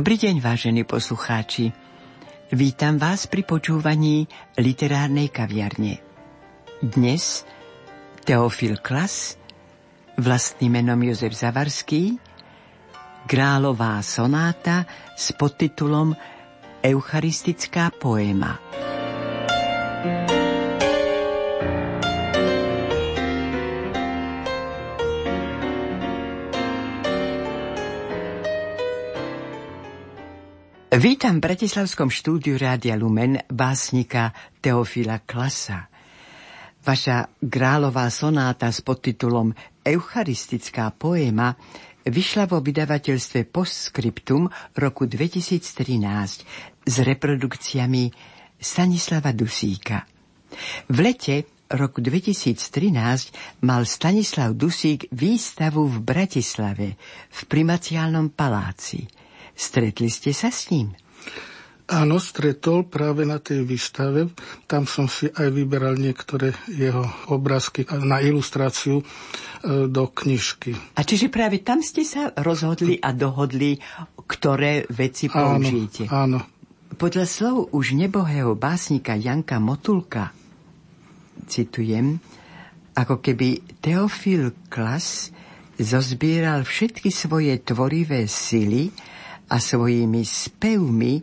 Dobrý deň, vážení poslucháči. Vítam vás pri počúvaní literárnej kaviarne. Dnes Teofil Klas, vlastným menom Jozef Zavarský, Grálová sonáta s podtitulom Eucharistická poéma. Vítam v Bratislavskom štúdiu Rádia Lumen básnika Teofila Klasa. Vaša grálová sonáta s podtitulom Eucharistická poéma vyšla vo vydavateľstve Postscriptum roku 2013 s reprodukciami Stanislava Dusíka. V lete roku 2013 mal Stanislav Dusík výstavu v Bratislave v primaciálnom paláci – Stretli ste sa s ním? Áno, stretol práve na tej výstave. Tam som si aj vyberal niektoré jeho obrázky na ilustráciu e, do knižky. A čiže práve tam ste sa rozhodli a dohodli, ktoré veci použijete? Áno, áno. Podľa slov už nebohého básnika Janka Motulka, citujem, ako keby Teofil Klas zozbieral všetky svoje tvorivé sily a svojimi spevmi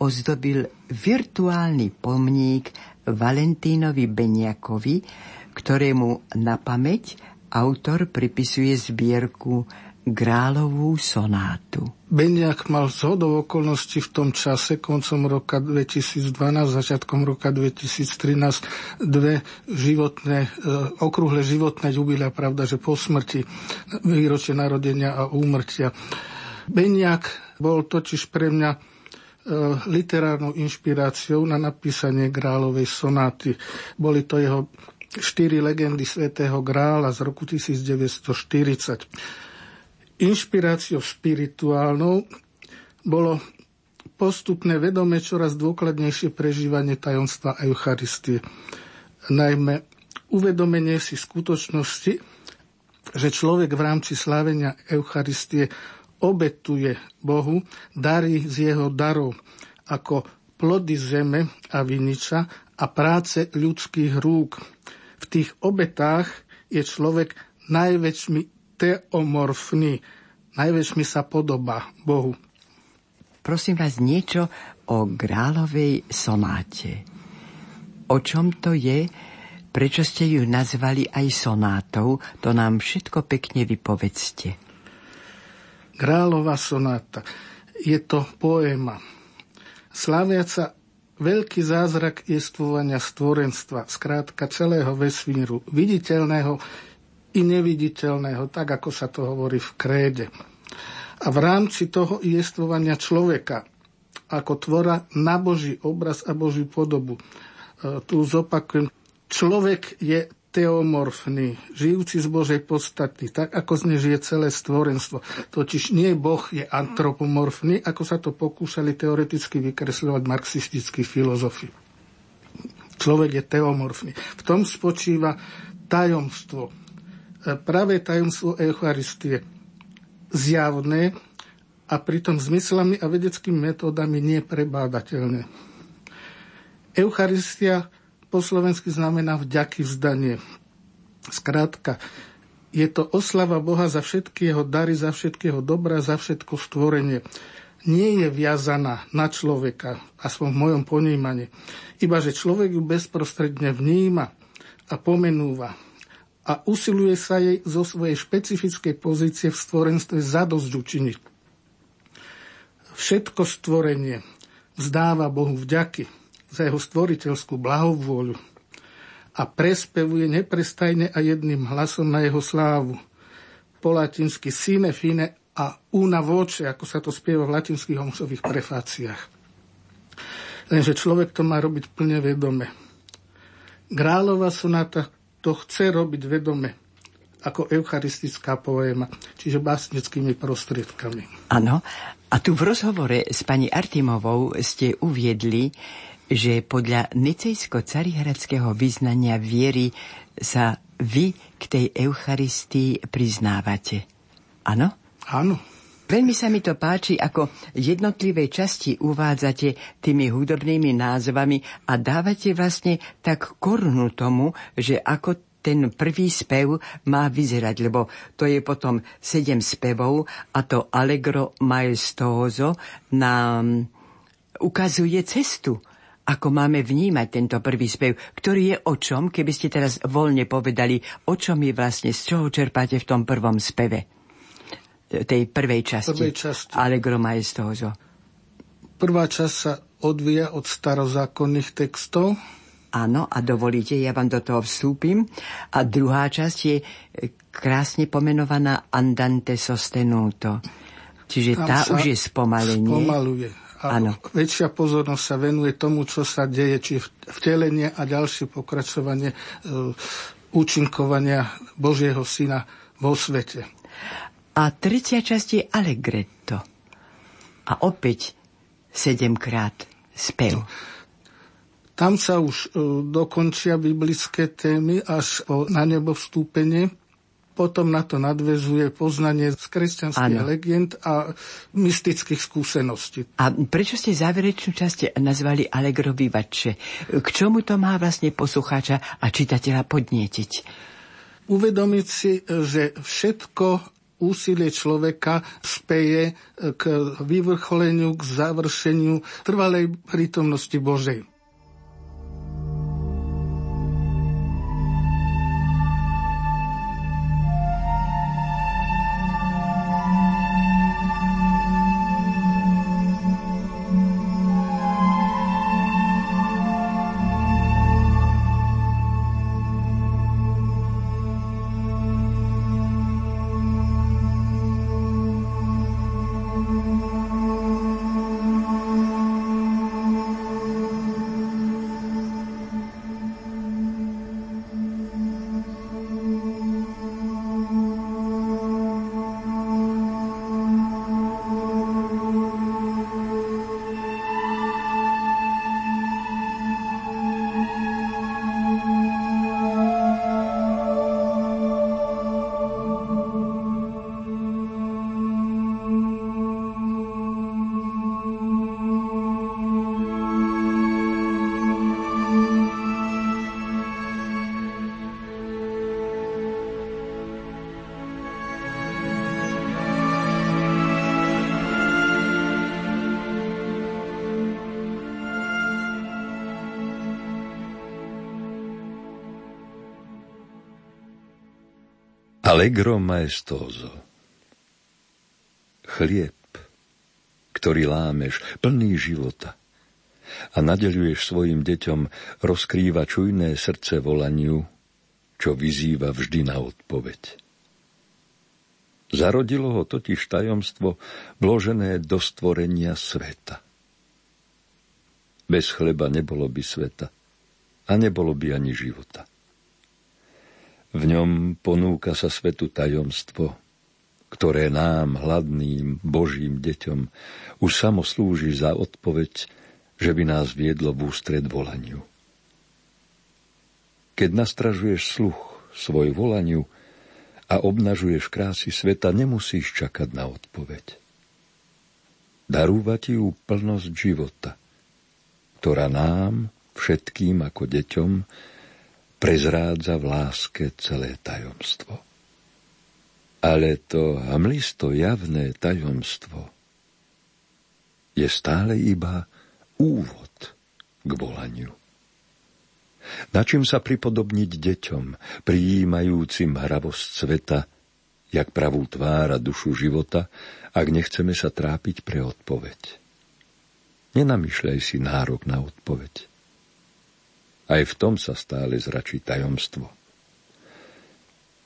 ozdobil virtuálny pomník Valentínovi Beniakovi, ktorému na pamäť autor pripisuje zbierku Grálovú sonátu. Beniak mal zhodov okolností v tom čase, koncom roka 2012, začiatkom roka 2013, dve životné, e, okrúhle životné jubilia, pravda, že po smrti, výročie narodenia a úmrtia. Beniak bol totiž pre mňa e, literárnou inšpiráciou na napísanie Grálovej sonáty. Boli to jeho štyri legendy svätého Grála z roku 1940. Inšpiráciou spirituálnou bolo postupné vedomé čoraz dôkladnejšie prežívanie tajomstva Eucharistie. Najmä uvedomenie si skutočnosti, že človek v rámci slávenia Eucharistie obetuje Bohu dary z jeho darov ako plody zeme a viniča a práce ľudských rúk. V tých obetách je človek najväčšmi teomorfný, najväčšmi sa podobá Bohu. Prosím vás niečo o Grálovej sonáte. O čom to je? Prečo ste ju nazvali aj sonátou? To nám všetko pekne vypovedzte. Kráľová sonáta. Je to poéma. Slaviaca veľký zázrak jestvovania stvorenstva, skrátka celého vesmíru, viditeľného i neviditeľného, tak ako sa to hovorí v kréde. A v rámci toho jestvovania človeka, ako tvora na Boží obraz a Božiu podobu. E, tu zopakujem, človek je teomorfný, žijúci z Božej podstaty, tak ako z žije celé stvorenstvo. Totiž nie Boh je antropomorfný, ako sa to pokúšali teoreticky vykresľovať marxistickí filozofi. Človek je teomorfný. V tom spočíva tajomstvo. E, Práve tajomstvo Eucharistie zjavné a pritom zmyslami a vedeckými metódami neprebádateľné. Eucharistia po slovensky znamená vďaky vzdanie. Skrátka, je to oslava Boha za všetky jeho dary, za všetkého dobra, za všetko stvorenie. Nie je viazaná na človeka, aspoň v mojom ponímaní. Iba, že človek ju bezprostredne vníma a pomenúva a usiluje sa jej zo svojej špecifickej pozície v stvorenstve zadosť učiniť. Všetko stvorenie, vzdáva Bohu vďaky za jeho stvoriteľskú blahovôľu a prespevuje neprestajne a jedným hlasom na jeho slávu. Po latinsky sine fine a una voce, ako sa to spieva v latinských homšových prefáciách. Lenže človek to má robiť plne vedome. Grálová sonáta to chce robiť vedome ako eucharistická poéma, čiže básnickými prostriedkami. Áno, a tu v rozhovore s pani Artimovou ste uviedli, že podľa nicejsko-carihradského vyznania viery sa vy k tej Eucharistii priznávate. Áno? Áno. Veľmi sa mi to páči, ako jednotlivé časti uvádzate tými hudobnými názvami a dávate vlastne tak korunu tomu, že ako ten prvý spev má vyzerať, lebo to je potom sedem spevov a to Allegro Maestoso nám ukazuje cestu ako máme vnímať tento prvý spev, ktorý je o čom, keby ste teraz voľne povedali, o čom je vlastne, z čoho čerpáte v tom prvom speve, tej prvej časti, prvej časti. Allegro Maestoso. Prvá časť sa odvíja od starozákonných textov, Áno, a dovolíte, ja vám do toho vstúpim. A druhá časť je e, krásne pomenovaná Andante sostenuto. Čiže Tam tá už je spomalenie. Spomaluje. A ano. väčšia pozornosť sa venuje tomu, čo sa deje, či vtelenie a ďalšie pokračovanie e, účinkovania Božieho Syna vo svete. A tretia časť je Allegretto. A opäť sedemkrát spev. No. Tam sa už e, dokončia biblické témy až po na nebo vstúpenie. Potom na to nadvezuje poznanie z kresťanských ano. legend a mystických skúseností. A prečo ste záverečnú časť nazvali Allegro vivace? K čomu to má vlastne poslucháča a čitateľa podnietiť? Uvedomiť si, že všetko úsilie človeka speje k vyvrcholeniu, k završeniu trvalej prítomnosti Božej. Allegro maestoso. Chlieb, ktorý lámeš, plný života a nadeľuješ svojim deťom rozkrýva čujné srdce volaniu, čo vyzýva vždy na odpoveď. Zarodilo ho totiž tajomstvo vložené do stvorenia sveta. Bez chleba nebolo by sveta a nebolo by ani života. V ňom ponúka sa svetu tajomstvo, ktoré nám, hladným Božím deťom, už samo slúži za odpoveď, že by nás viedlo v ústred volaniu. Keď nastražuješ sluch svoj volaniu a obnažuješ krásy sveta, nemusíš čakať na odpoveď. Darúva ti ju plnosť života, ktorá nám, všetkým ako deťom, prezrádza v láske celé tajomstvo. Ale to hamlisto javné tajomstvo je stále iba úvod k volaniu. Na čím sa pripodobniť deťom, prijímajúcim hravosť sveta, jak pravú tvár a dušu života, ak nechceme sa trápiť pre odpoveď. Nenamýšľaj si nárok na odpoveď. Aj v tom sa stále zračí tajomstvo.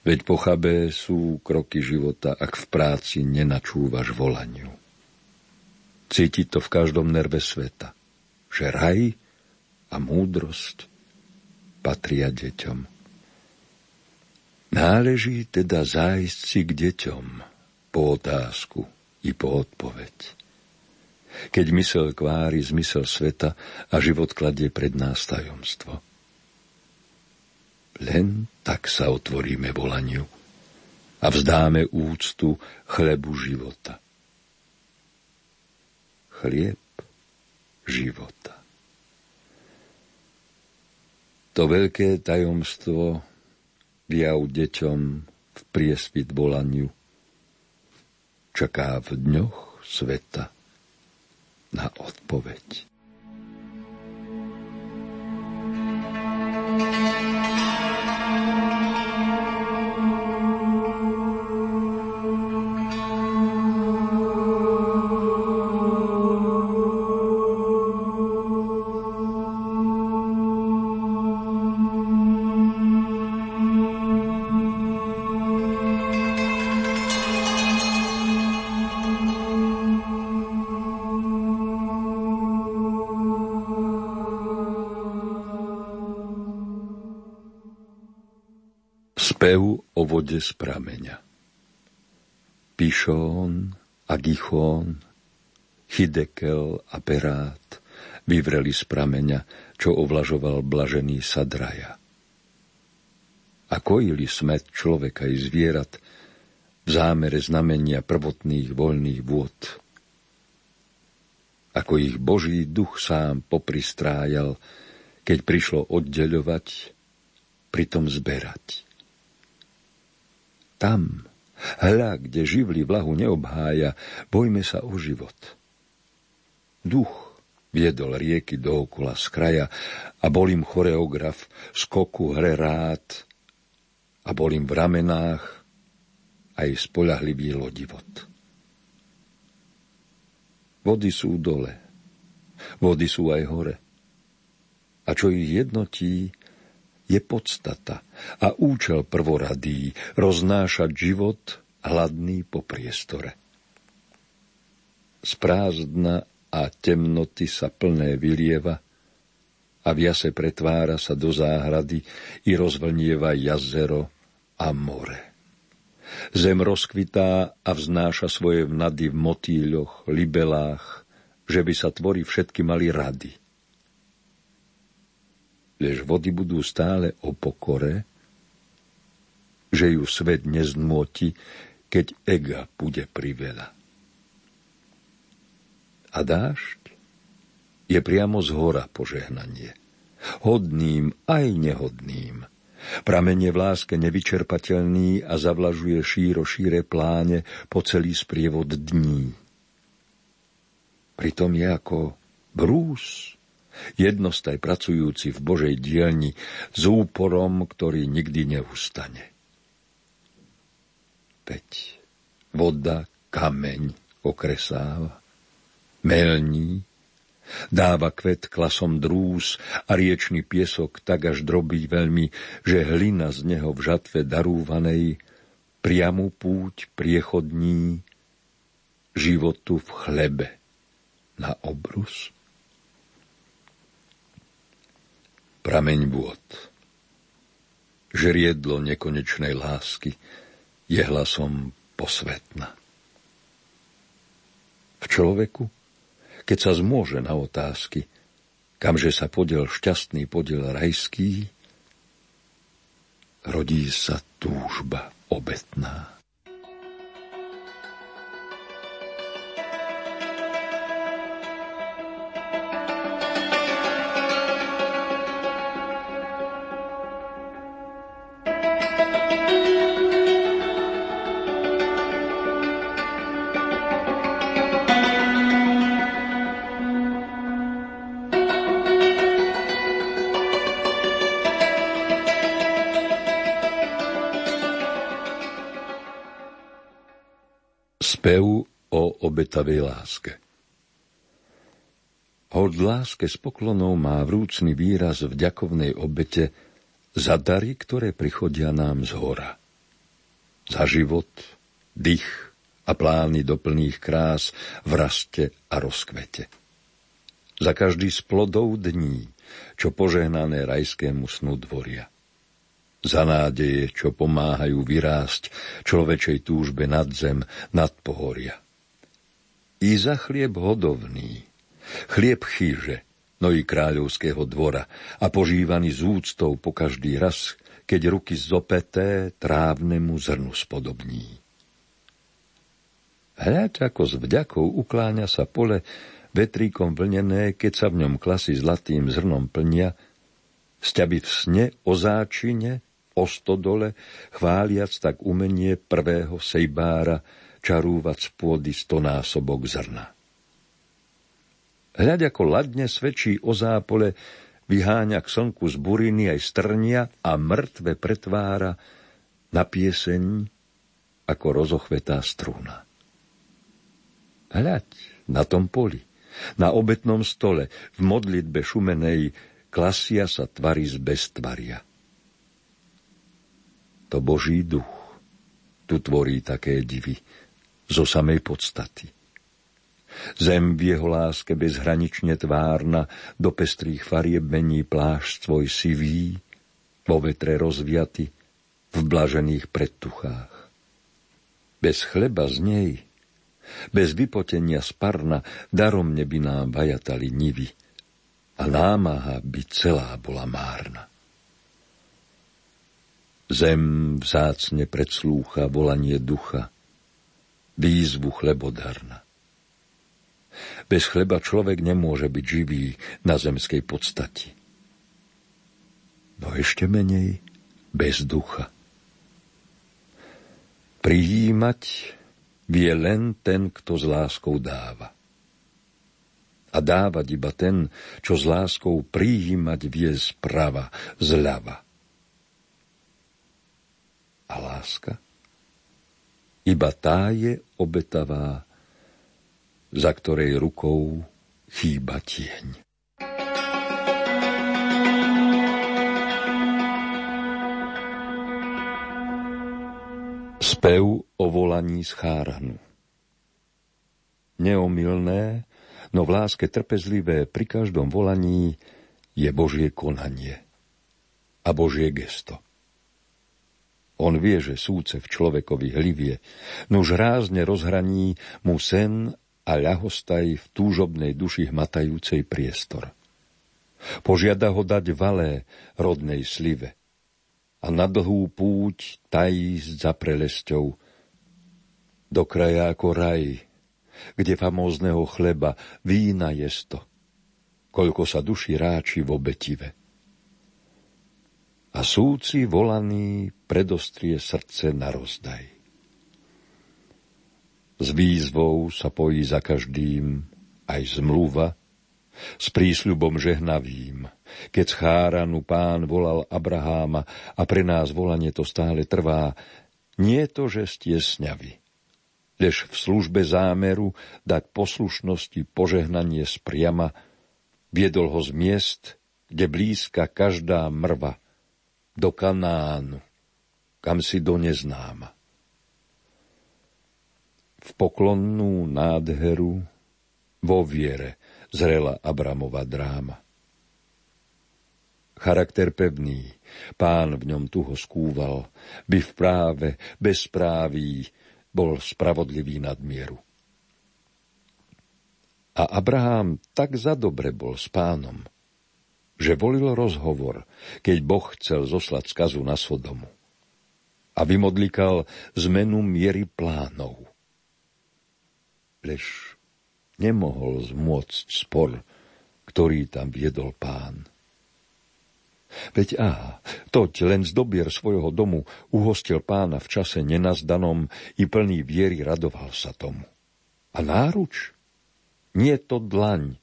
Veď pochabé sú kroky života, ak v práci nenačúvaš volaniu. Cíti to v každom nerve sveta, že raj a múdrosť patria deťom. Náleží teda zájsť si k deťom po otázku i po odpoveď keď mysel kvári zmysel sveta a život kladie pred nás tajomstvo. Len tak sa otvoríme volaniu a vzdáme úctu chlebu života. Chlieb života. To veľké tajomstvo viav deťom v priesvit volaniu čaká v dňoch sveta na odpoveď. Spev o vode z prameňa. Pišón a Gichón, Chidekel a Perát vyvreli z prameňa, čo ovlažoval blažený Sadraja. A kojili smet človeka i zvierat v zámere znamenia prvotných voľných vôd. Ako ich Boží duch sám popristrájal, keď prišlo oddeľovať, pritom zberať. Tam, hľa, kde živli vlahu neobhája, bojme sa o život. Duch viedol rieky dookola z kraja a bol im choreograf skoku hre rád a bol im v ramenách aj spolahlivý lodivot. Vody sú dole, vody sú aj hore. A čo ich jednotí, je podstata a účel prvoradý roznášať život hladný po priestore. Z prázdna a temnoty sa plné vylieva a v jase pretvára sa do záhrady i rozvlnieva jazero a more. Zem rozkvitá a vznáša svoje vnady v motýľoch, libelách, že by sa tvori všetky mali rady – Lež vody budú stále o pokore, že ju svet neznmoti, keď ega bude priveľa. A dážď je priamo z hora požehnanie. Hodným aj nehodným. Pramenie v láske nevyčerpateľný a zavlažuje šíro šíre pláne po celý sprievod dní. Pritom je ako brús jednostaj pracujúci v Božej dielni s úporom, ktorý nikdy neustane. 5. Voda, kameň okresáva, melní, dáva kvet klasom drús a riečný piesok tak až drobí veľmi, že hlina z neho v žatve darúvanej priamu púť priechodní životu v chlebe na obrus. Prameň vôd. Žriedlo nekonečnej lásky je hlasom posvetna. V človeku, keď sa zmôže na otázky, kamže sa podiel šťastný podiel rajský, rodí sa túžba obetná. Obetavej láske. Hod láske s poklonou má vrúcný výraz v ďakovnej obete za dary, ktoré prichodia nám z hora. Za život, dých a plány doplných krás v raste a rozkvete. Za každý z plodov dní, čo požehnané rajskému snu dvoria. Za nádeje, čo pomáhajú vyrásť človečej túžbe nad zem, nad pohoria. I za chlieb hodovný, Chlieb chýže, no i kráľovského dvora a požívaný z úctou po každý raz, keď ruky zopeté trávnemu zrnu spodobní. Hľaď ako s vďakou ukláňa sa pole vetríkom vlnené, keď sa v ňom klasy zlatým zrnom plnia, sťaby v sne o záčine, o stodole, chváliac tak umenie prvého sejbára, čarúvať z pôdy stonásobok zrna. Hľaď ako ladne svedčí o zápole, vyháňa k slnku z buriny aj strnia a mŕtve pretvára na pieseň ako rozochvetá strúna. Hľaď na tom poli, na obetnom stole, v modlitbe šumenej, klasia sa tvary z bestvaria. To Boží duch tu tvorí také divy zo samej podstaty. Zem v jeho láske bezhranične tvárna, do pestrých farieb mení plášť svoj sivý, vo vetre rozviaty, v blažených predtuchách. Bez chleba z nej, bez vypotenia sparna, darom by nám vajatali nivy a námaha by celá bola márna. Zem vzácne predslúcha volanie ducha, výzvu chlebodarna. Bez chleba človek nemôže byť živý na zemskej podstati. No ešte menej bez ducha. Prijímať vie len ten, kto s láskou dáva. A dávať iba ten, čo s láskou prijímať vie zprava, zľava. A láska? Iba tá je obetavá za ktorej rukou chýba tieň. Spev o volaní z chárhnu. Neomilné, no v láske trpezlivé pri každom volaní je Božie konanie a Božie gesto. On vie, že súce v človekovi hlivie, nuž rázne rozhraní mu sen a ľahostaj v túžobnej duši hmatajúcej priestor. Požiada ho dať valé rodnej slive a na dlhú púť tajísť za prelesťou do kraja ako raj, kde famózneho chleba vína jesto, koľko sa duši ráči v obetive. A súci volaný predostrie srdce na rozdaj. S výzvou sa pojí za každým aj zmluva s prísľubom žehnavým. Keď Cháranu pán volal Abraháma a pre nás volanie to stále trvá, nie to, že ste sňavi, lež v službe zámeru dať poslušnosti požehnanie spriama, viedol ho z miest, kde blízka každá mrva, do Kanánu, kam si do neznáma v poklonnú nádheru vo viere zrela Abramova dráma. Charakter pevný, pán v ňom tuho skúval, by v práve, bezpráví, bol spravodlivý nadmieru. A Abraham tak zadobre bol s pánom, že volil rozhovor, keď Boh chcel zoslať skazu na Sodomu. A vymodlikal zmenu miery plánov – lež nemohol zmôcť spor, ktorý tam viedol pán. Veď á, toť len z dobier svojho domu uhostil pána v čase nenazdanom i plný viery radoval sa tomu. A náruč? Nie to dlaň.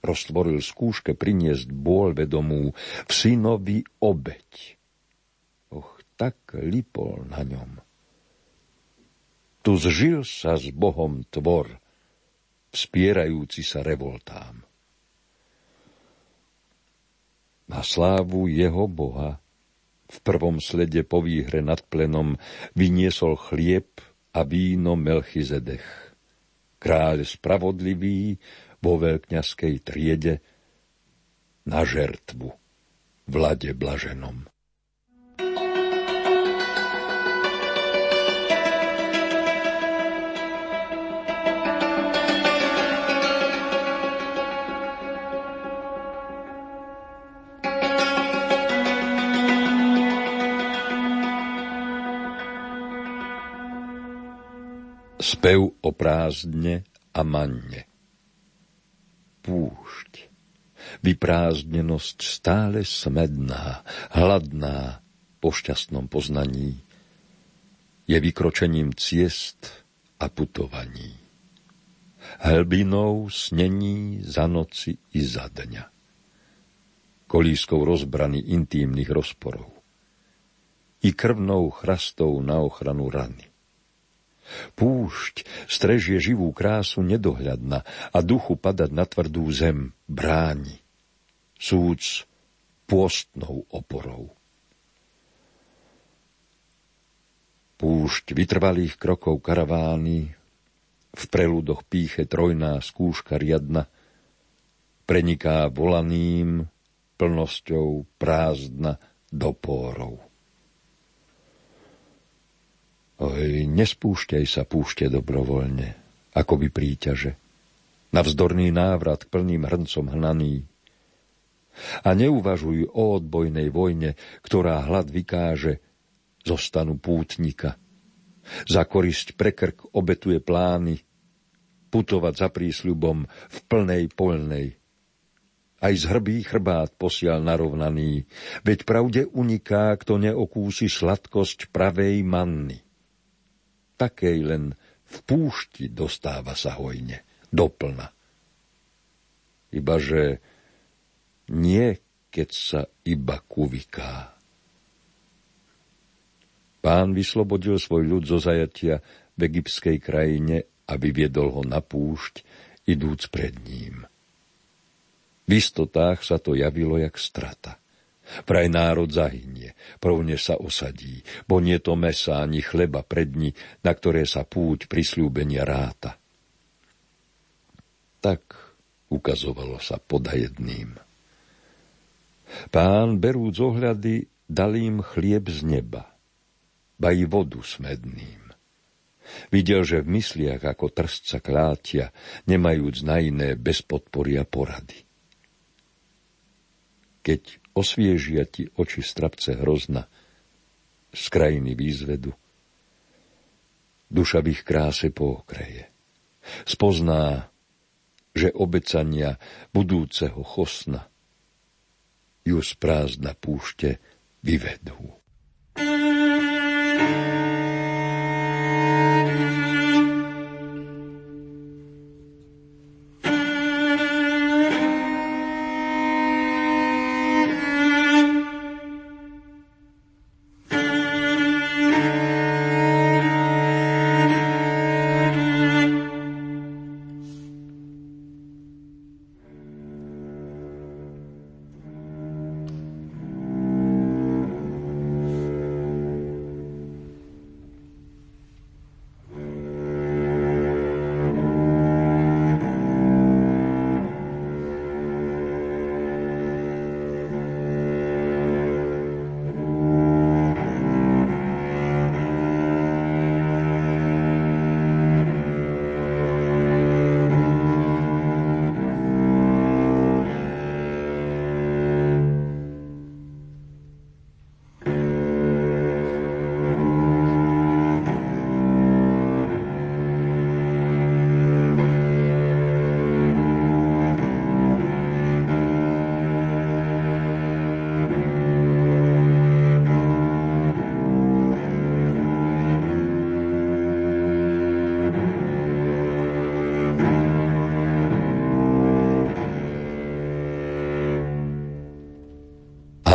Roztvoril skúške priniesť bôľ vedomú v synovi obeď. Och, tak lipol na ňom tu zžil sa s Bohom tvor, vspierajúci sa revoltám. na slávu jeho Boha. V prvom slede po výhre nad plenom vyniesol chlieb a víno Melchizedech. Kráľ spravodlivý vo veľkňaskej triede na žertvu vlade blaženom. Spev o prázdne a manne. Púšť. Vyprázdnenosť stále smedná, hladná po šťastnom poznaní. Je vykročením ciest a putovaní. Hlbinou snení za noci i za dňa. Kolískou rozbrany intímnych rozporov. I krvnou chrastou na ochranu rany Púšť strežie živú krásu nedohľadna a duchu padať na tvrdú zem bráni. Súc pôstnou oporou. Púšť vytrvalých krokov karavány, v preludoch píche trojná skúška riadna, preniká volaným plnosťou prázdna do pórov. Oj, nespúšťaj sa púšte dobrovoľne, ako by príťaže. Na vzdorný návrat plným hrncom hnaný. A neuvažuj o odbojnej vojne, ktorá hlad vykáže, zostanu pútnika. Za korisť prekrk obetuje plány, putovať za prísľubom v plnej polnej. Aj z hrbý chrbát posial narovnaný, veď pravde uniká, kto neokúsi sladkosť pravej manny takej len v púšti dostáva sa hojne, doplna. Ibaže nie keď sa iba kuviká. Pán vyslobodil svoj ľud zo zajatia v egyptskej krajine a vyviedol ho na púšť, idúc pred ním. V istotách sa to javilo jak strata. Vraj národ zahynie, prvne sa osadí, bo nie to mesa ani chleba pred dni, na ktoré sa púť prislúbenia ráta. Tak ukazovalo sa podajedným. Pán, berúc ohľady, dal im chlieb z neba, ba i vodu smedným. Videl, že v mysliach ako trstca klátia, nemajúc na iné bez podpory a porady. Keď osviežia ti oči strapce hrozna z krajiny výzvedu. Duša v ich kráse pookreje. Spozná, že obecania budúceho chosna ju z prázdna púšte vyvedú.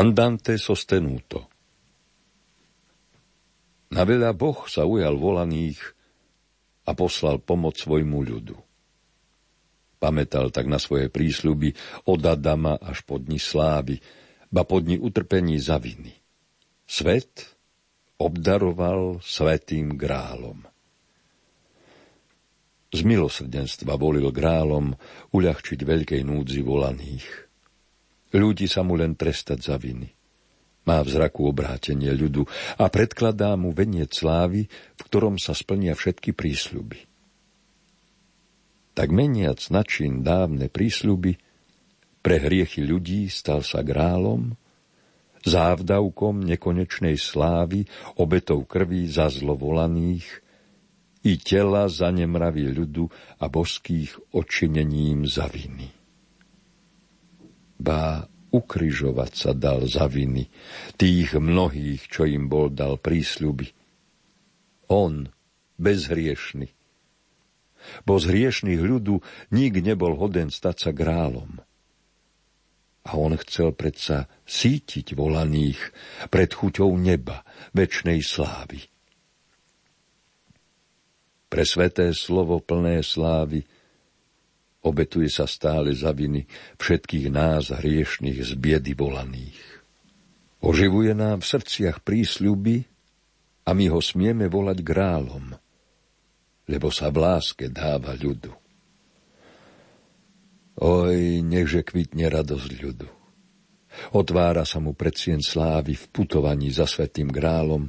Andante sostenuto. Na veľa Boh sa ujal volaných a poslal pomoc svojmu ľudu. Pamätal tak na svoje prísľuby od Adama až po dni slávy ba pod ní utrpení za viny. Svet obdaroval svetým grálom. Z milosrdenstva volil grálom uľahčiť veľkej núdzi volaných. Ľudí sa mu len trestať za viny. Má v zraku obrátenie ľudu a predkladá mu veniec slávy, v ktorom sa splnia všetky prísľuby. Tak meniac način dávne prísľuby, pre hriechy ľudí stal sa grálom, závdavkom nekonečnej slávy, obetou krví za zlovolaných, i tela za nemravy ľudu a boských očinením za viny. Bá ukryžovať sa dal za viny tých mnohých, čo im bol dal prísľuby. On, bezhriešný. Bo z hriešných ľudu nik nebol hoden stať sa grálom. A on chcel predsa sítiť volaných pred chuťou neba, večnej slávy. Pre sveté slovo plné slávy obetuje sa stále za viny všetkých nás hriešných z biedy volaných. Oživuje nám v srdciach prísľuby a my ho smieme volať grálom, lebo sa v láske dáva ľudu. Oj, nechže kvitne radosť ľudu. Otvára sa mu predsien slávy v putovaní za svetým grálom,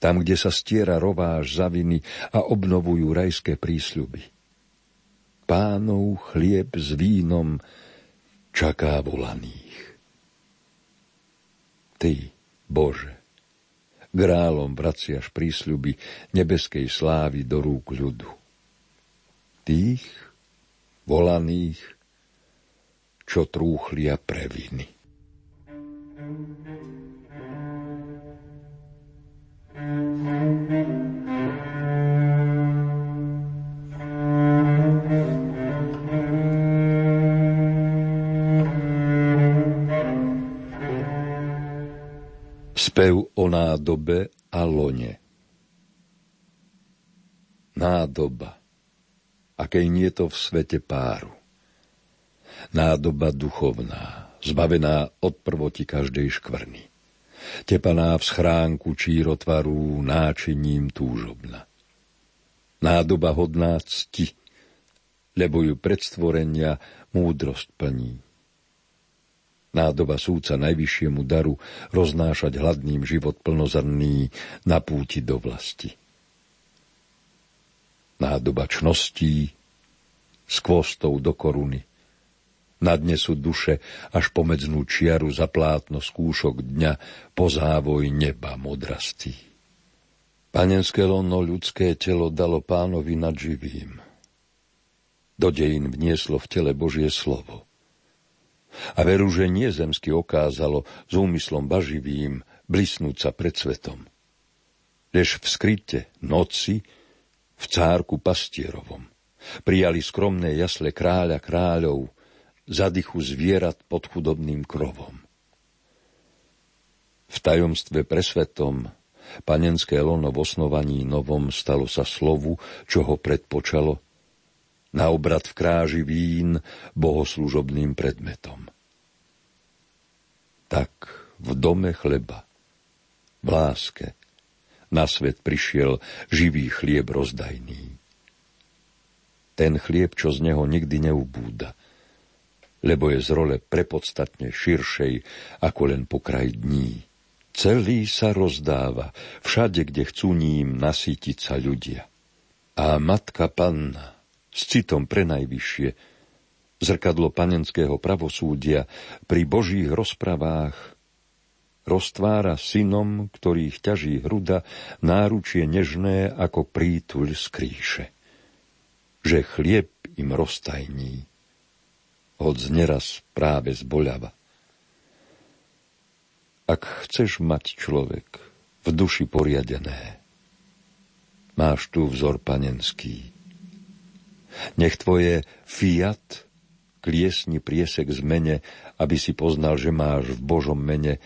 tam, kde sa stiera rováž za viny a obnovujú rajské prísľuby pánov chlieb s vínom čaká volaných. Ty, Bože, grálom vraciaš prísľuby nebeskej slávy do rúk ľudu. Tých volaných, čo trúchlia previny. thank you Spev o nádobe a lone. Nádoba. Akej nie to v svete páru. Nádoba duchovná, zbavená od prvoti každej škvrny. Tepaná v schránku čírotvaru náčiním túžobna. Nádoba hodná cti, lebo ju predstvorenia múdrosť plní nádoba súca najvyššiemu daru roznášať hladným život plnozrný na púti do vlasti. Nádoba čností s do koruny. Nadnesú duše až pomedznú čiaru za plátno skúšok dňa po závoj neba modrastí. Panenské lono ľudské telo dalo pánovi nad živým. Do dejín vnieslo v tele Božie slovo – a veru, že nie zemsky okázalo s úmyslom baživým blisnúť sa pred svetom. Lež v skryte noci v cárku pastierovom prijali skromné jasle kráľa kráľov za dychu zvierat pod chudobným krovom. V tajomstve presvetom panenské lono v osnovaní novom stalo sa slovu, čo ho predpočalo na obrad v kráži vín bohoslužobným predmetom. Tak v dome chleba, v láske, na svet prišiel živý chlieb rozdajný. Ten chlieb, čo z neho nikdy neubúda, lebo je z role prepodstatne širšej ako len pokraj dní. Celý sa rozdáva, všade, kde chcú ním nasítiť sa ľudia. A matka panna, s citom pre najvyššie, zrkadlo panenského pravosúdia pri božích rozpravách roztvára synom, ktorých ťaží hruda, náručie nežné ako prítuľ z kríše. Že chlieb im roztajní, hoď neraz práve zboľava. Ak chceš mať človek v duši poriadené, máš tu vzor panenský. Nech tvoje fiat kliesni priesek zmene, aby si poznal, že máš v Božom mene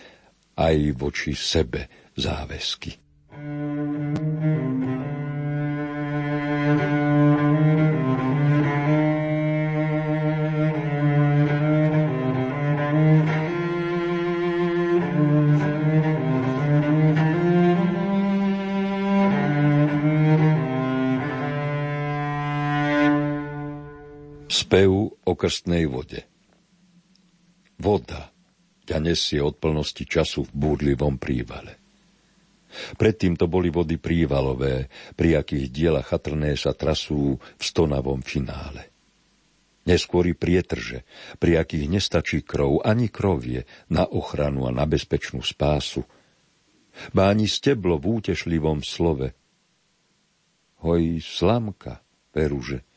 aj voči sebe záväzky. Spev o krstnej vode. Voda ťa nesie od plnosti času v búrlivom prívale. Predtým to boli vody prívalové, pri akých diela chatrné sa trasú v stonavom finále. Neskôr i prietrže, pri akých nestačí krov ani krovie na ochranu a na bezpečnú spásu. Má ani steblo v útešlivom slove. Hoj, slamka, peruže,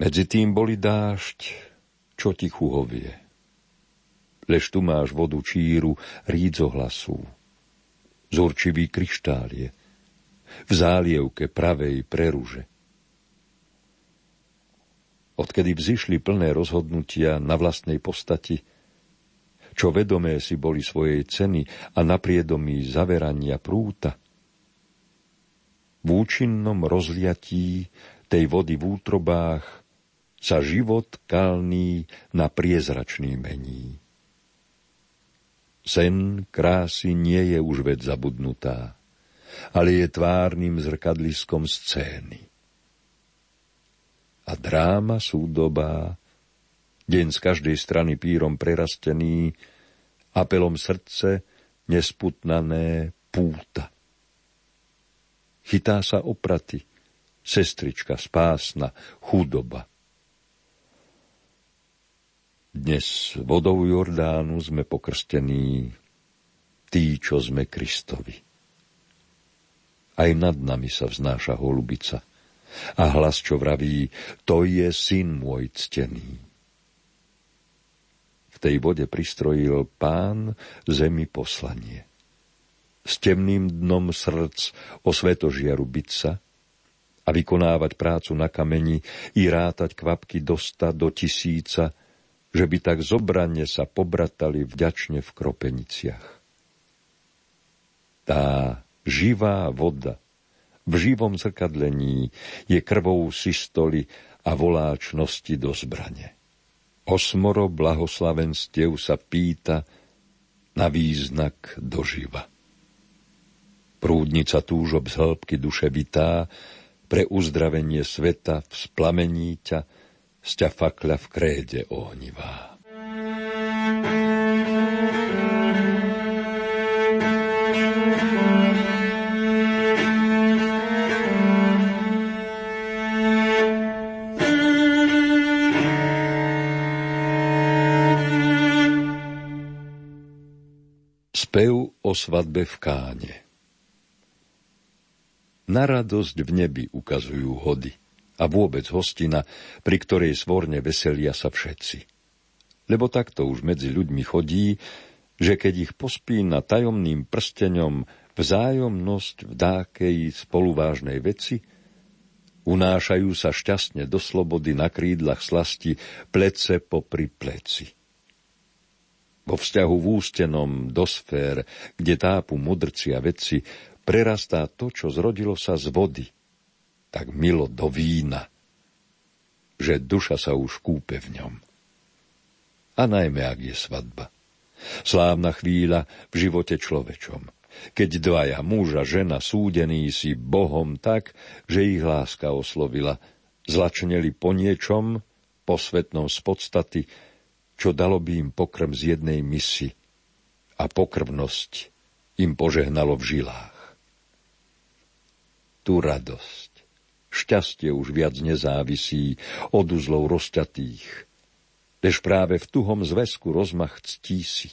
medzi tým boli dážď, čo ti chuhovie. Lež tu máš vodu číru rídzohlasú, zurčivý kryštálie, v zálievke pravej preruže. Odkedy vzýšli plné rozhodnutia na vlastnej postati, čo vedomé si boli svojej ceny a napriedomí zaverania prúta, v účinnom rozliatí tej vody v útrobách sa život kalný na priezračný mení. Sen krásy nie je už ved zabudnutá, ale je tvárnym zrkadliskom scény. A dráma súdobá, deň z každej strany pírom prerastený, apelom srdce nesputnané púta. Chytá sa opraty, sestrička spásna, chudoba. Dnes vodou Jordánu sme pokrstení, tí, čo sme Kristovi. Aj nad nami sa vznáša holubica a hlas, čo vraví, to je syn môj ctený. V tej vode pristrojil pán zemi poslanie. S temným dnom srdc o svetožiaru byť sa a vykonávať prácu na kameni i rátať kvapky do sta, do tisíca, že by tak zobranne sa pobratali vďačne v kropeniciach. Tá živá voda v živom zrkadlení je krvou systoli a voláčnosti do zbrane. Osmoro blahoslavenstiev sa pýta na význak doživa. Prúdnica túžob z hĺbky duše vitá, pre uzdravenie sveta vzplamení ťa, sťa fakľa v kréde ohnivá. Spev o svadbe v Káne Na radosť v nebi ukazujú hody a vôbec hostina, pri ktorej svorne veselia sa všetci. Lebo takto už medzi ľuďmi chodí, že keď ich pospína tajomným prsteňom vzájomnosť v dákej spoluvážnej veci, unášajú sa šťastne do slobody na krídlach slasti plece popri pleci. Vo vzťahu v ústenom do sfér, kde tápu mudrci a veci, prerastá to, čo zrodilo sa z vody – tak milo do vína, že duša sa už kúpe v ňom. A najmä, ak je svadba. Slávna chvíľa v živote človečom, keď dvaja muž a žena súdení si Bohom tak, že ich láska oslovila, zlačneli po niečom, posvetnom z podstaty, čo dalo by im pokrm z jednej misi a pokrvnosť im požehnalo v žilách. Tu radosť Šťastie už viac nezávisí od uzlov rozťatých, lež práve v tuhom zväzku rozmach ctí si.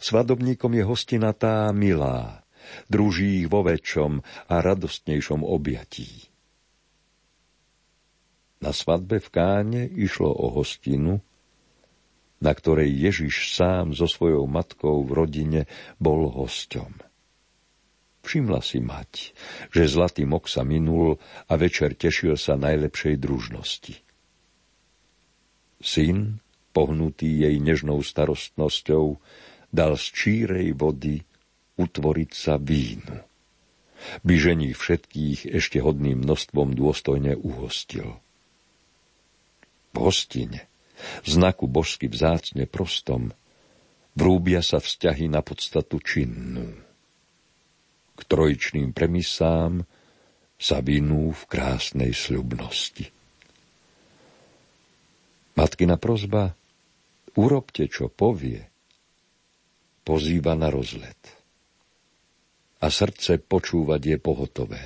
Svadobníkom je hostina tá milá, druží ich vo väčšom a radostnejšom objatí. Na svadbe v Káne išlo o hostinu, na ktorej Ježiš sám so svojou matkou v rodine bol hosťom. Všimla si mať, že zlatý mok sa minul a večer tešil sa najlepšej družnosti. Syn, pohnutý jej nežnou starostnosťou, dal z čírej vody utvoriť sa vínu. Byžení všetkých ešte hodným množstvom dôstojne uhostil. V hostine, znaku božsky vzácne prostom, vrúbia sa vzťahy na podstatu činnú k trojičným premisám sa vinú v krásnej sľubnosti. Matkina prozba, urobte, čo povie, pozýva na rozlet. A srdce počúvať je pohotové.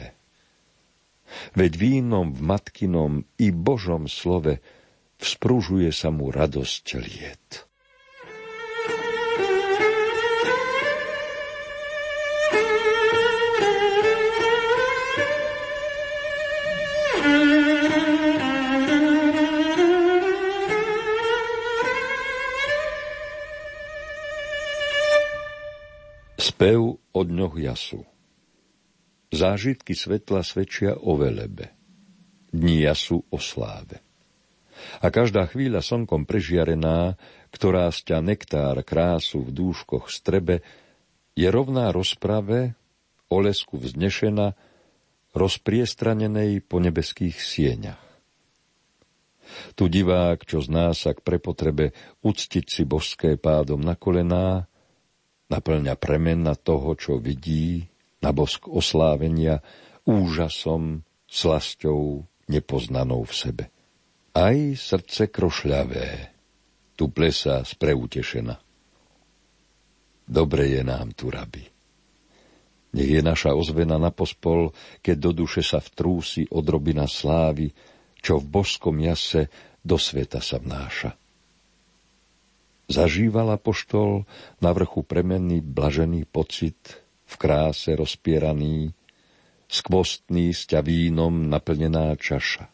Veď vínom v matkinom i Božom slove vzpružuje sa mu radosť liet. Od dňoch jasu Zážitky svetla svedčia o velebe. Dní jasu o sláve. A každá chvíľa slnkom prežiarená, ktorá sťa nektár krásu v dúškoch strebe, je rovná rozprave, o lesku vznešená, rozpriestranenej po nebeských sieňach. Tu divák, čo zná sa k prepotrebe uctiť si božské pádom na kolená, naplňa premena toho, čo vidí, na bosk oslávenia, úžasom, slasťou nepoznanou v sebe. Aj srdce krošľavé, tu plesá spreutešena. Dobre je nám tu, rabi. Nech je naša ozvena na pospol, keď do duše sa vtrúsi odrobina slávy, čo v božskom jase do sveta sa vnáša. Zažívala poštol na vrchu premenný blažený pocit, v kráse rozpieraný, skvostný sťa vínom naplnená čaša.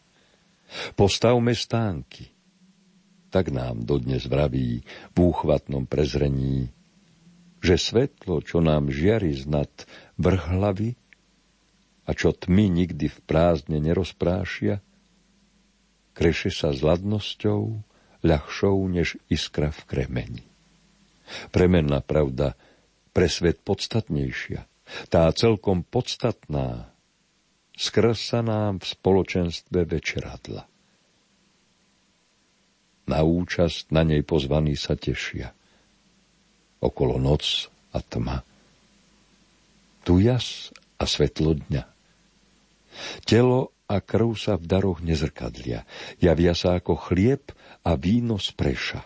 Postavme stánky, tak nám dodnes vraví v úchvatnom prezrení, že svetlo, čo nám žiari znad vrch hlavy a čo tmy nikdy v prázdne nerozprášia, kreše sa s ladnosťou, ľahšou než iskra v kremeni. Premenná pravda pre svet podstatnejšia, tá celkom podstatná, skrz sa nám v spoločenstve večeradla. Na účasť na nej pozvaní sa tešia. Okolo noc a tma. Tu jas a svetlo dňa. Telo a krv sa v daroch nezrkadlia, javia sa ako chlieb a víno z preša.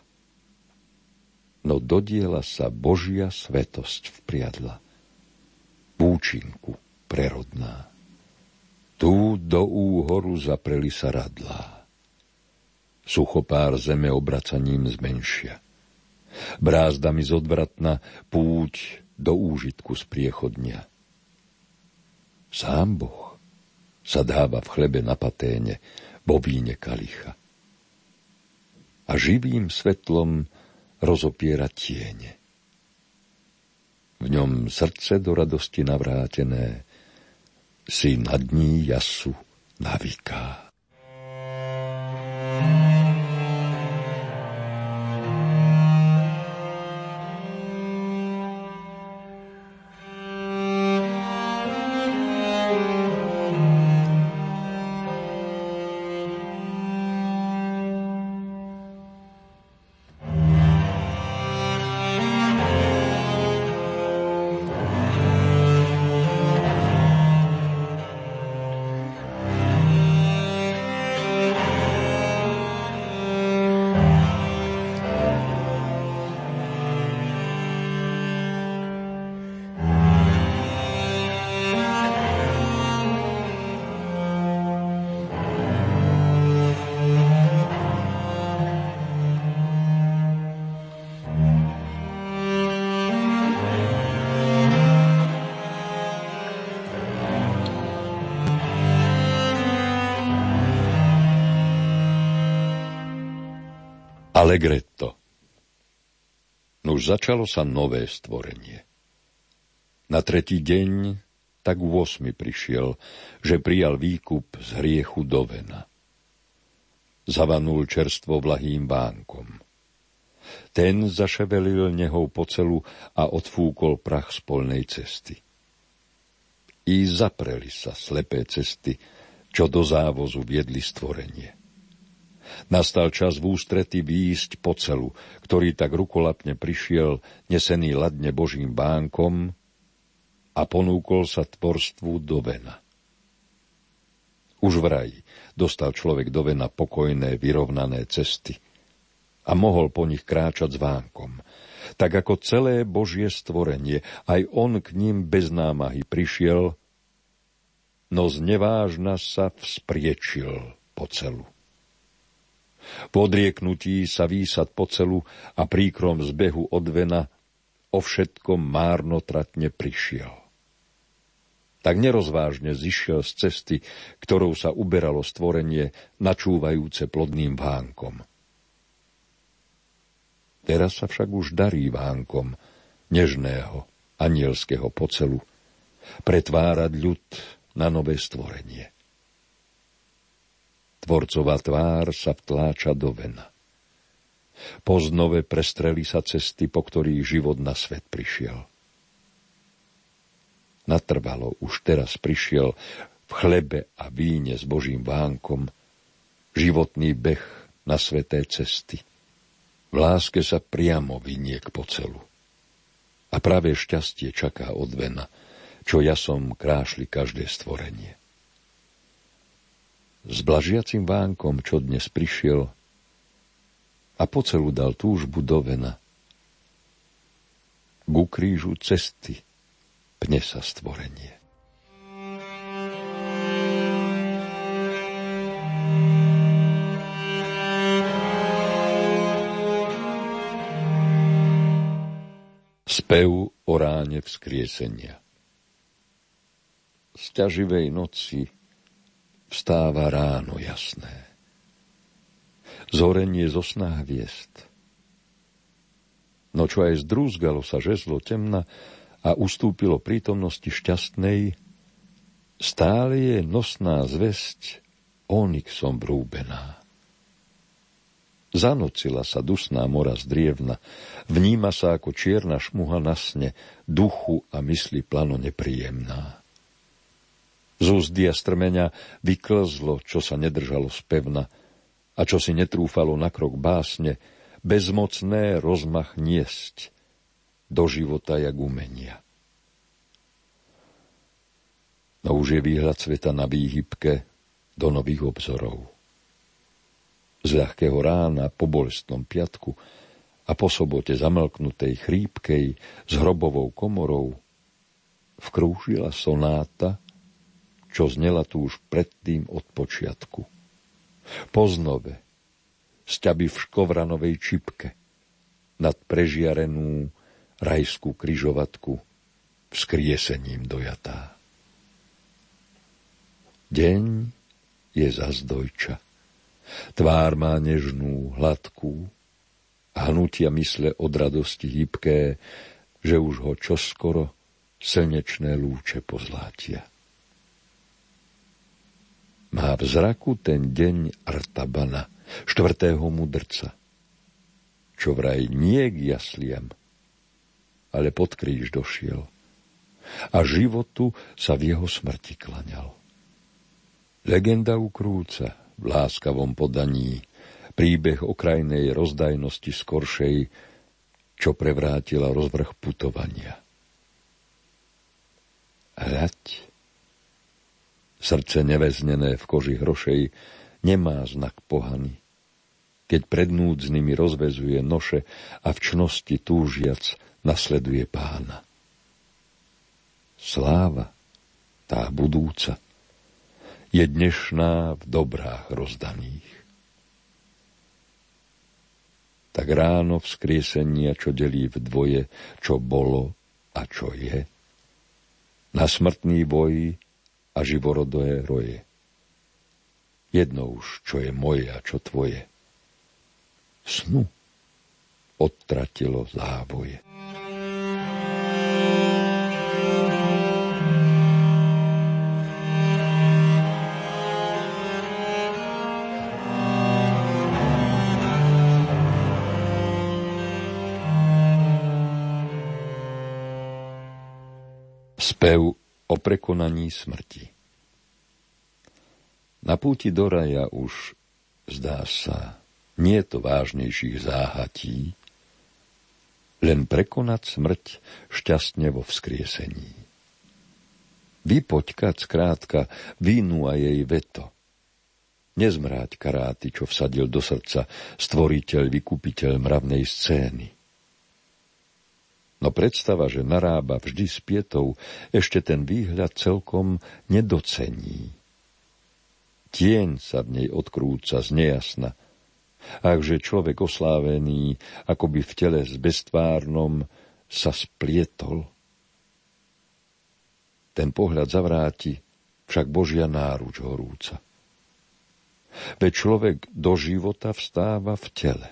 No dodiela sa Božia svetosť vpriadla. Púčinku prerodná. Tu do úhoru zapreli sa radlá. Suchopár zeme obracaním zmenšia. Brázdami zodvratna púť do úžitku z priechodnia. Sám Boh sa dáva v chlebe na paténe, vo víne kalicha a živým svetlom rozopiera tiene. V ňom srdce do radosti navrátené si na dní jasu navyká. Allegretto. Nuž začalo sa nové stvorenie. Na tretí deň tak v 8 prišiel, že prijal výkup z hriechu do vena. Zavanul čerstvo vlahým bánkom. Ten zaševelil nehou po celu a odfúkol prach z polnej cesty. I zapreli sa slepé cesty, čo do závozu viedli stvorenie. Nastal čas v ústrety výjsť po celu, ktorý tak rukolapne prišiel, nesený ladne Božím bánkom a ponúkol sa tvorstvu do vena. Už vraj dostal človek do vena pokojné, vyrovnané cesty, a mohol po nich kráčať s vánkom. Tak ako celé Božie stvorenie, aj on k ním bez námahy prišiel, no znevážna sa vzpriečil po celu. Po odrieknutí sa výsad po celu a príkrom zbehu od vena o všetkom márnotratne prišiel. Tak nerozvážne zišiel z cesty, ktorou sa uberalo stvorenie, načúvajúce plodným vánkom. Teraz sa však už darí vánkom nežného, anielského pocelu, pretvárať ľud na nové stvorenie. Tvorcová tvár sa vtláča do vena. Poznove prestreli sa cesty, po ktorých život na svet prišiel. Natrvalo už teraz prišiel v chlebe a víne s Božím vánkom životný beh na sveté cesty. V láske sa priamo vyniek po celu. A práve šťastie čaká od vena, čo ja som krášli každé stvorenie. S blažiacim vánkom, čo dnes prišiel, a po celú dal túžbu do vena. Ku krížu cesty pne sa stvorenie. Spev o ráne vzkriesenia. Z ťaživej noci vstáva ráno jasné zorenie zo sná hviezd. No čo aj zdrúzgalo sa žezlo temna a ustúpilo prítomnosti šťastnej, stále je nosná zväzť onyxom brúbená. Zanocila sa dusná mora z drievna, vníma sa ako čierna šmuha na sne, duchu a mysli plano nepríjemná. Z a strmenia vyklzlo, čo sa nedržalo spevna, a čo si netrúfalo na krok básne, bezmocné rozmach niesť do života jak umenia. No už je výhľad sveta na výhybke do nových obzorov. Z ľahkého rána po bolestnom piatku a po sobote zamlknutej chrípkej s hrobovou komorou vkrúžila sonáta, čo znela tu už predtým od počiatku poznove, sťaby v škovranovej čipke, nad prežiarenú rajskú kryžovatku vzkriesením dojatá. Deň je zazdojča. Tvár má nežnú, hladkú hnutia mysle od radosti hybké, že už ho čoskoro slnečné lúče pozlátia. Má v zraku ten deň Artabana, štvrtého mudrca, čo vraj nie k jasliam, ale pod kríž došiel a životu sa v jeho smrti klaňal. Legenda ukrúca v láskavom podaní príbeh okrajnej rozdajnosti skoršej, čo prevrátila rozvrh putovania. Hľaď, Srdce neveznené v koži hrošej nemá znak pohany. Keď pred núdznymi rozvezuje noše a v čnosti túžiac nasleduje pána. Sláva, tá budúca, je dnešná v dobrách rozdaných. Tak ráno vzkriesenia, čo delí v dvoje, čo bolo a čo je, na smrtný boj a živorodé roje. Jedno už, čo je moje a čo tvoje. Snu odtratilo závoje. Spev o prekonaní smrti. Na púti do raja už, zdá sa, nie je to vážnejších záhatí, len prekonať smrť šťastne vo vzkriesení. Vypoťkať skrátka vínu a jej veto. nezmráť karáty, čo vsadil do srdca stvoriteľ, vykupiteľ mravnej scény. No predstava, že narába vždy s pietou, ešte ten výhľad celkom nedocení. Tieň sa v nej odkrúca z nejasna. Akže človek oslávený, akoby v tele s bestvárnom, sa splietol. Ten pohľad zavráti však Božia náruč horúca. Veď človek do života vstáva v tele.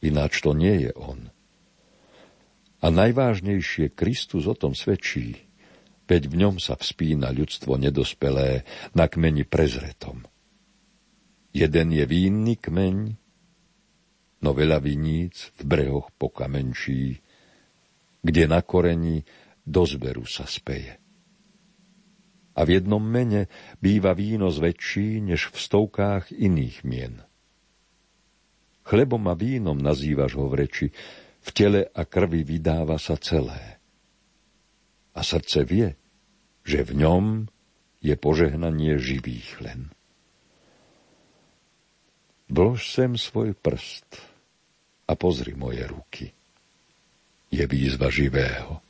Ináč to nie je on. A najvážnejšie Kristus o tom svedčí, veď v ňom sa vzpína ľudstvo nedospelé na kmeni prezretom. Jeden je vínny kmeň, no veľa viníc v brehoch pokamenčí, kde na koreni do zberu sa speje. A v jednom mene býva víno zväčší, než v stovkách iných mien. Chlebom a vínom nazývaš ho v reči, v tele a krvi vydáva sa celé. A srdce vie, že v ňom je požehnanie živých len. Vlož sem svoj prst a pozri moje ruky. Je výzva živého.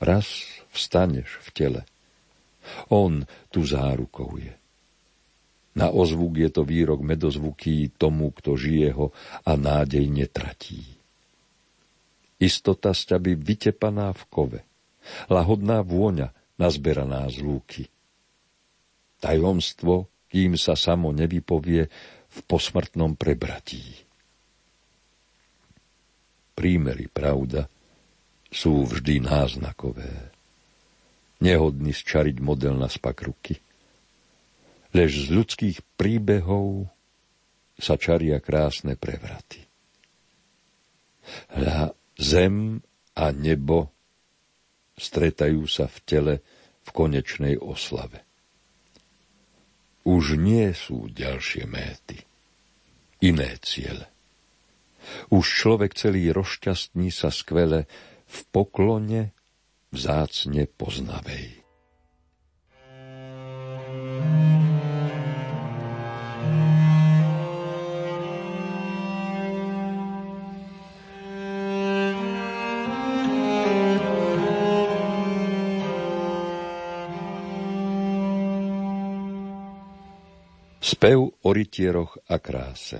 Raz vstaneš v tele. On tu zárukou je. Na ozvuk je to výrok medozvuký tomu, kto žije ho a nádej netratí. Istota z vytepaná v kove, lahodná vôňa nazberaná z lúky. Tajomstvo, kým sa samo nevypovie v posmrtnom prebratí. Prímery pravda sú vždy náznakové. Nehodný zčariť model na spak ruky – lež z ľudských príbehov sa čaria krásne prevraty. Hľa zem a nebo stretajú sa v tele v konečnej oslave. Už nie sú ďalšie méty, iné ciele. Už človek celý rozšťastní sa skvele v poklone vzácne poznavej. Spev o rytieroch a kráse.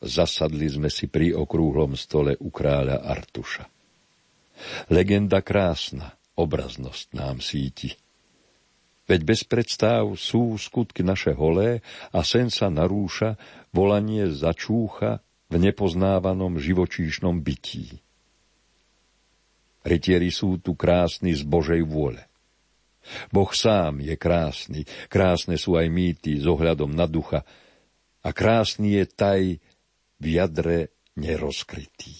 Zasadli sme si pri okrúhlom stole u kráľa Artuša. Legenda krásna, obraznosť nám síti. Veď bez predstav sú skutky naše holé a sen sa narúša, volanie začúcha v nepoznávanom živočíšnom bytí. Rytieri sú tu krásni z Božej vôle. Boh sám je krásny, krásne sú aj mýty s ohľadom na ducha a krásny je taj v jadre nerozkrytý.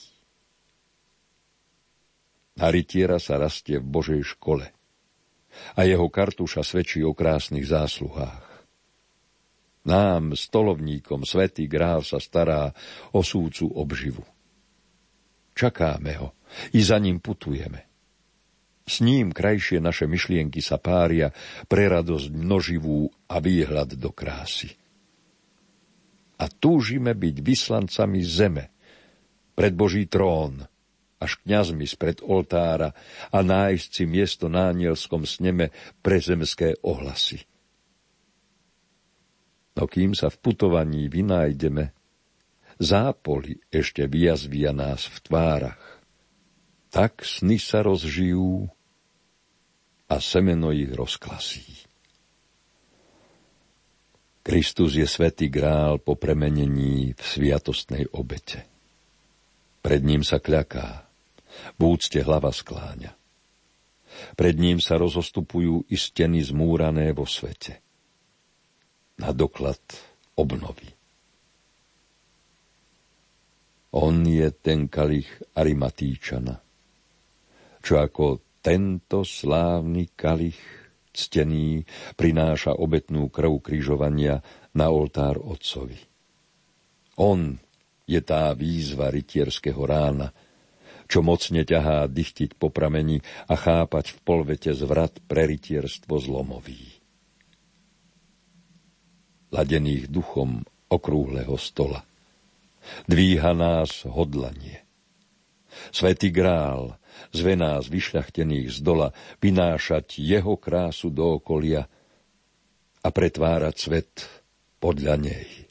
Na rytiera sa rastie v Božej škole a jeho kartuša svedčí o krásnych zásluhách. Nám, stolovníkom, svetý grál sa stará o súcu obživu. Čakáme ho i za ním putujeme. S ním krajšie naše myšlienky sa pária pre radosť množivú a výhľad do krásy. A túžime byť vyslancami zeme, pred Boží trón, až kňazmi spred oltára a nájsť si miesto na anielskom sneme pre zemské ohlasy. No kým sa v putovaní vynájdeme, zápoli ešte vyjazvia nás v tvárach. Tak sny sa rozžijú a semeno ich rozklasí. Kristus je svätý grál po premenení v sviatostnej obete. Pred ním sa kľaká, v úcte hlava skláňa. Pred ním sa rozostupujú i steny zmúrané vo svete. Na doklad obnovy. On je ten kalich Arimatíčana, čo ako tento slávny kalich ctený prináša obetnú krv križovania na oltár otcovi. On je tá výzva rytierského rána, čo mocne ťahá dychtiť po pramení a chápať v polvete zvrat pre rytierstvo zlomový. ladených duchom okrúhleho stola. Dvíha nás hodlanie. Svetý grál zve nás vyšľachtených z dola vynášať jeho krásu do okolia a pretvárať svet podľa nej.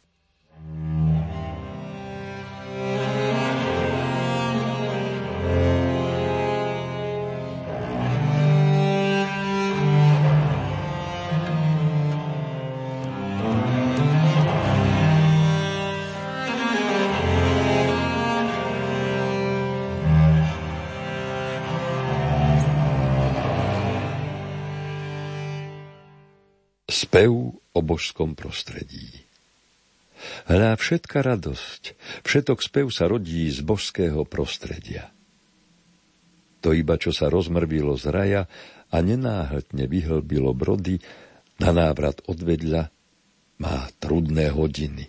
Spev o božskom prostredí. Hľa všetka radosť, všetok spev sa rodí z božského prostredia. To iba, čo sa rozmrvilo z raja a nenáhltne vyhlbilo brody, na návrat odvedľa má trudné hodiny.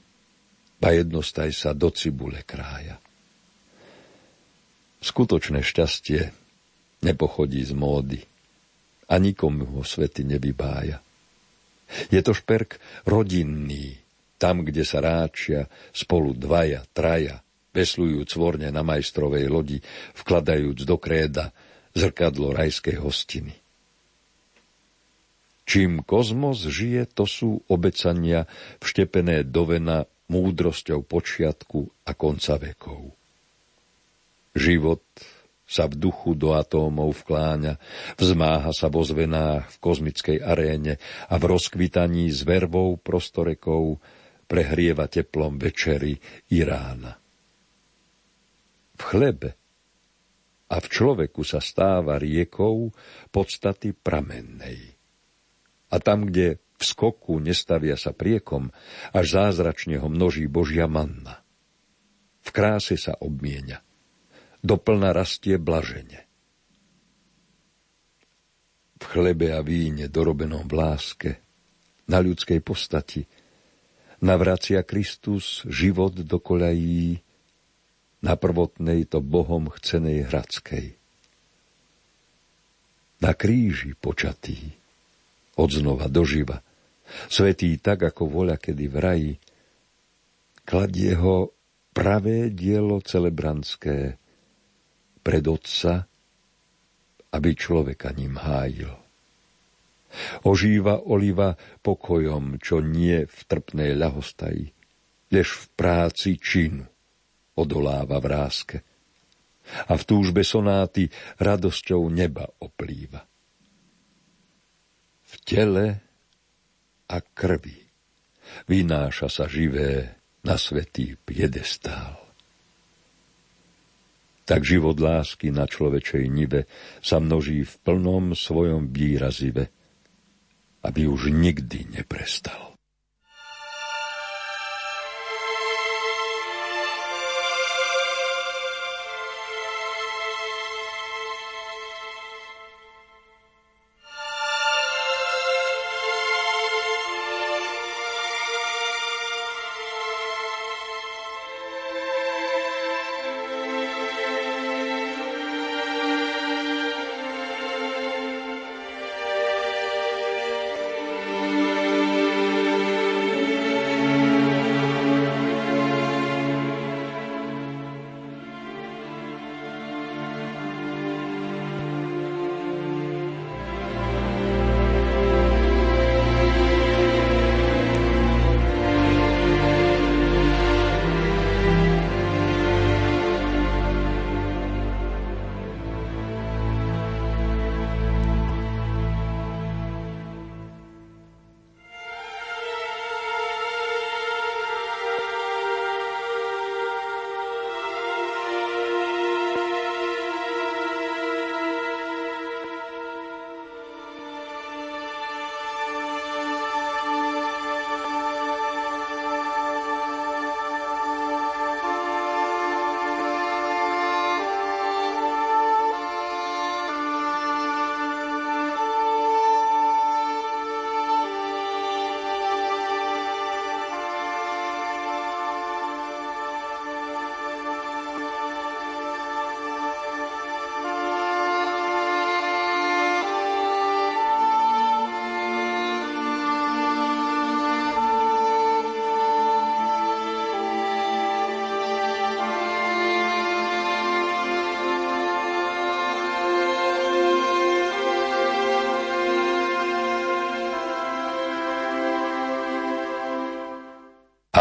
Ba jednostaj sa do cibule krája. Skutočné šťastie nepochodí z módy a nikomu ho svety nevybája. Je to šperk rodinný, tam, kde sa ráčia spolu dvaja, traja, veslujúc cvorne na majstrovej lodi, vkladajúc do kréda zrkadlo rajskej hostiny. Čím kozmos žije, to sú obecania vštepené do vena múdrosťou počiatku a konca vekov. Život sa v duchu do atómov vkláňa, vzmáha sa vo zvenách v kozmickej aréne a v rozkvitaní s vervou prostorekov prehrieva teplom večery i rána. V chlebe a v človeku sa stáva riekou podstaty pramennej. A tam, kde v skoku nestavia sa priekom, až zázračne ho množí Božia manna. V kráse sa obmienia – doplna rastie blažene. V chlebe a víne dorobenom v láske, na ľudskej postati, navracia Kristus život do koľají, na prvotnej to Bohom chcenej hradskej. Na kríži počatý, odznova doživa, svetý tak, ako voľa kedy v raji, kladie ho pravé dielo celebrantské, pred Otca, aby človeka ním hájil. Ožíva oliva pokojom, čo nie v trpnej ľahostaji, lež v práci činu odoláva v ráske. A v túžbe sonáty radosťou neba oplýva. V tele a krvi vynáša sa živé na svetý piedestál tak život lásky na človečej nive sa množí v plnom svojom výrazive, aby už nikdy neprestal.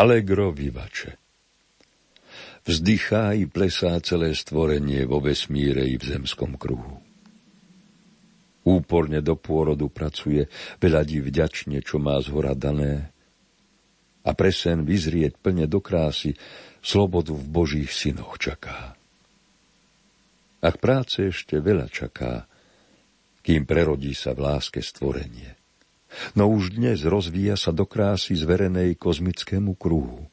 Allegro vivače. Vzdychá i plesá celé stvorenie vo vesmíre i v zemskom kruhu. Úporne do pôrodu pracuje, veľadí vďačne, čo má z hora dané. A pre sen vyzrieť plne do krásy, slobodu v Božích synoch čaká. Ach práce ešte veľa čaká, kým prerodí sa v láske stvorenie. No už dnes rozvíja sa do krásy zverenej kozmickému kruhu.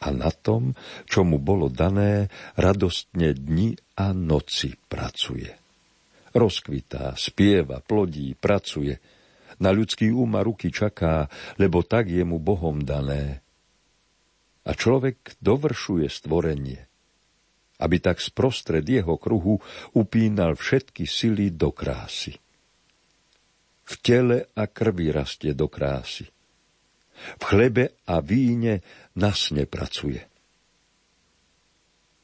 A na tom, čo mu bolo dané, radostne dni a noci pracuje. Rozkvitá, spieva, plodí, pracuje. Na ľudský um ruky čaká, lebo tak je mu Bohom dané. A človek dovršuje stvorenie, aby tak sprostred jeho kruhu upínal všetky sily do krásy. V tele a krvi rastie do krásy. V chlebe a víne nasne pracuje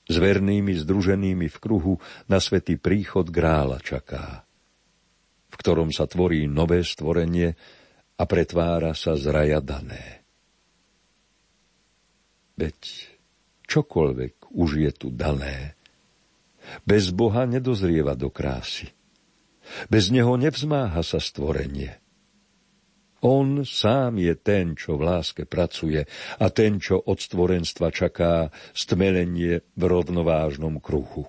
s vernými združenými v kruhu na svetý príchod grála čaká, v ktorom sa tvorí nové stvorenie a pretvára sa z dané. Veď čokoľvek už je tu dané, bez Boha nedozrieva do krásy. Bez Neho nevzmáha sa stvorenie – on sám je ten, čo v láske pracuje a ten, čo od stvorenstva čaká stmelenie v rovnovážnom kruhu.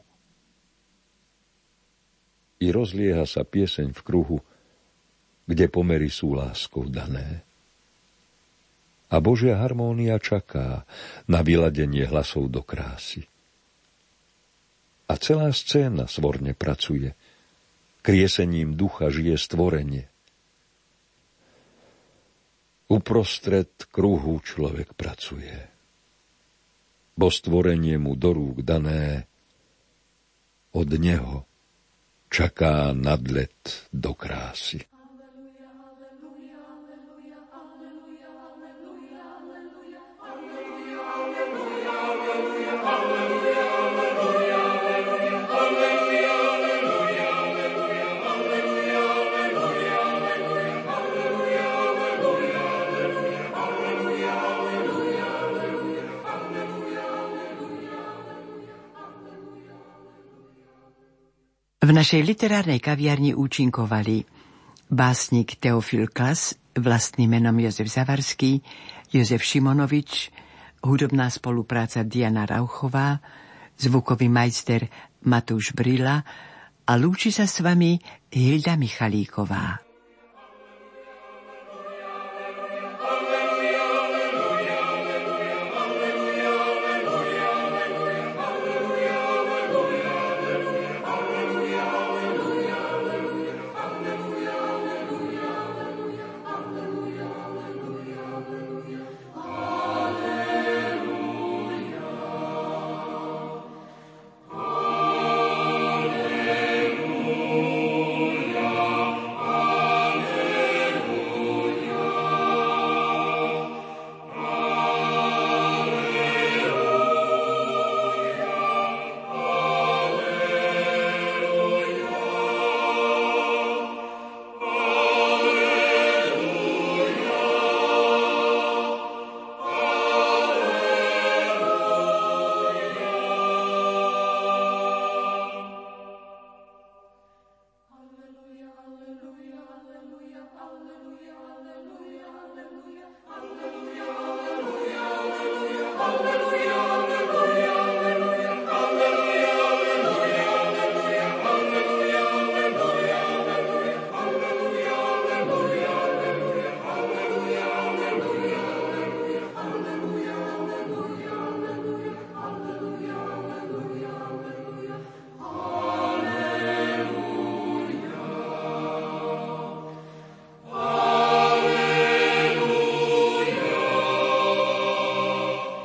I rozlieha sa pieseň v kruhu, kde pomery sú láskou dané. A Božia harmónia čaká na vyladenie hlasov do krásy. A celá scéna svorne pracuje. Kriesením ducha žije stvorenie – Uprostred kruhu človek pracuje. Bo stvorenie mu do rúk dané od neho čaká nadlet do krásy. V našej literárnej kaviarni účinkovali básnik Teofil Klas, vlastným menom Jozef Zavarský, Jozef Šimonovič, hudobná spolupráca Diana Rauchová, zvukový majster Matúš Brila a lúči sa s vami Hilda Michalíková.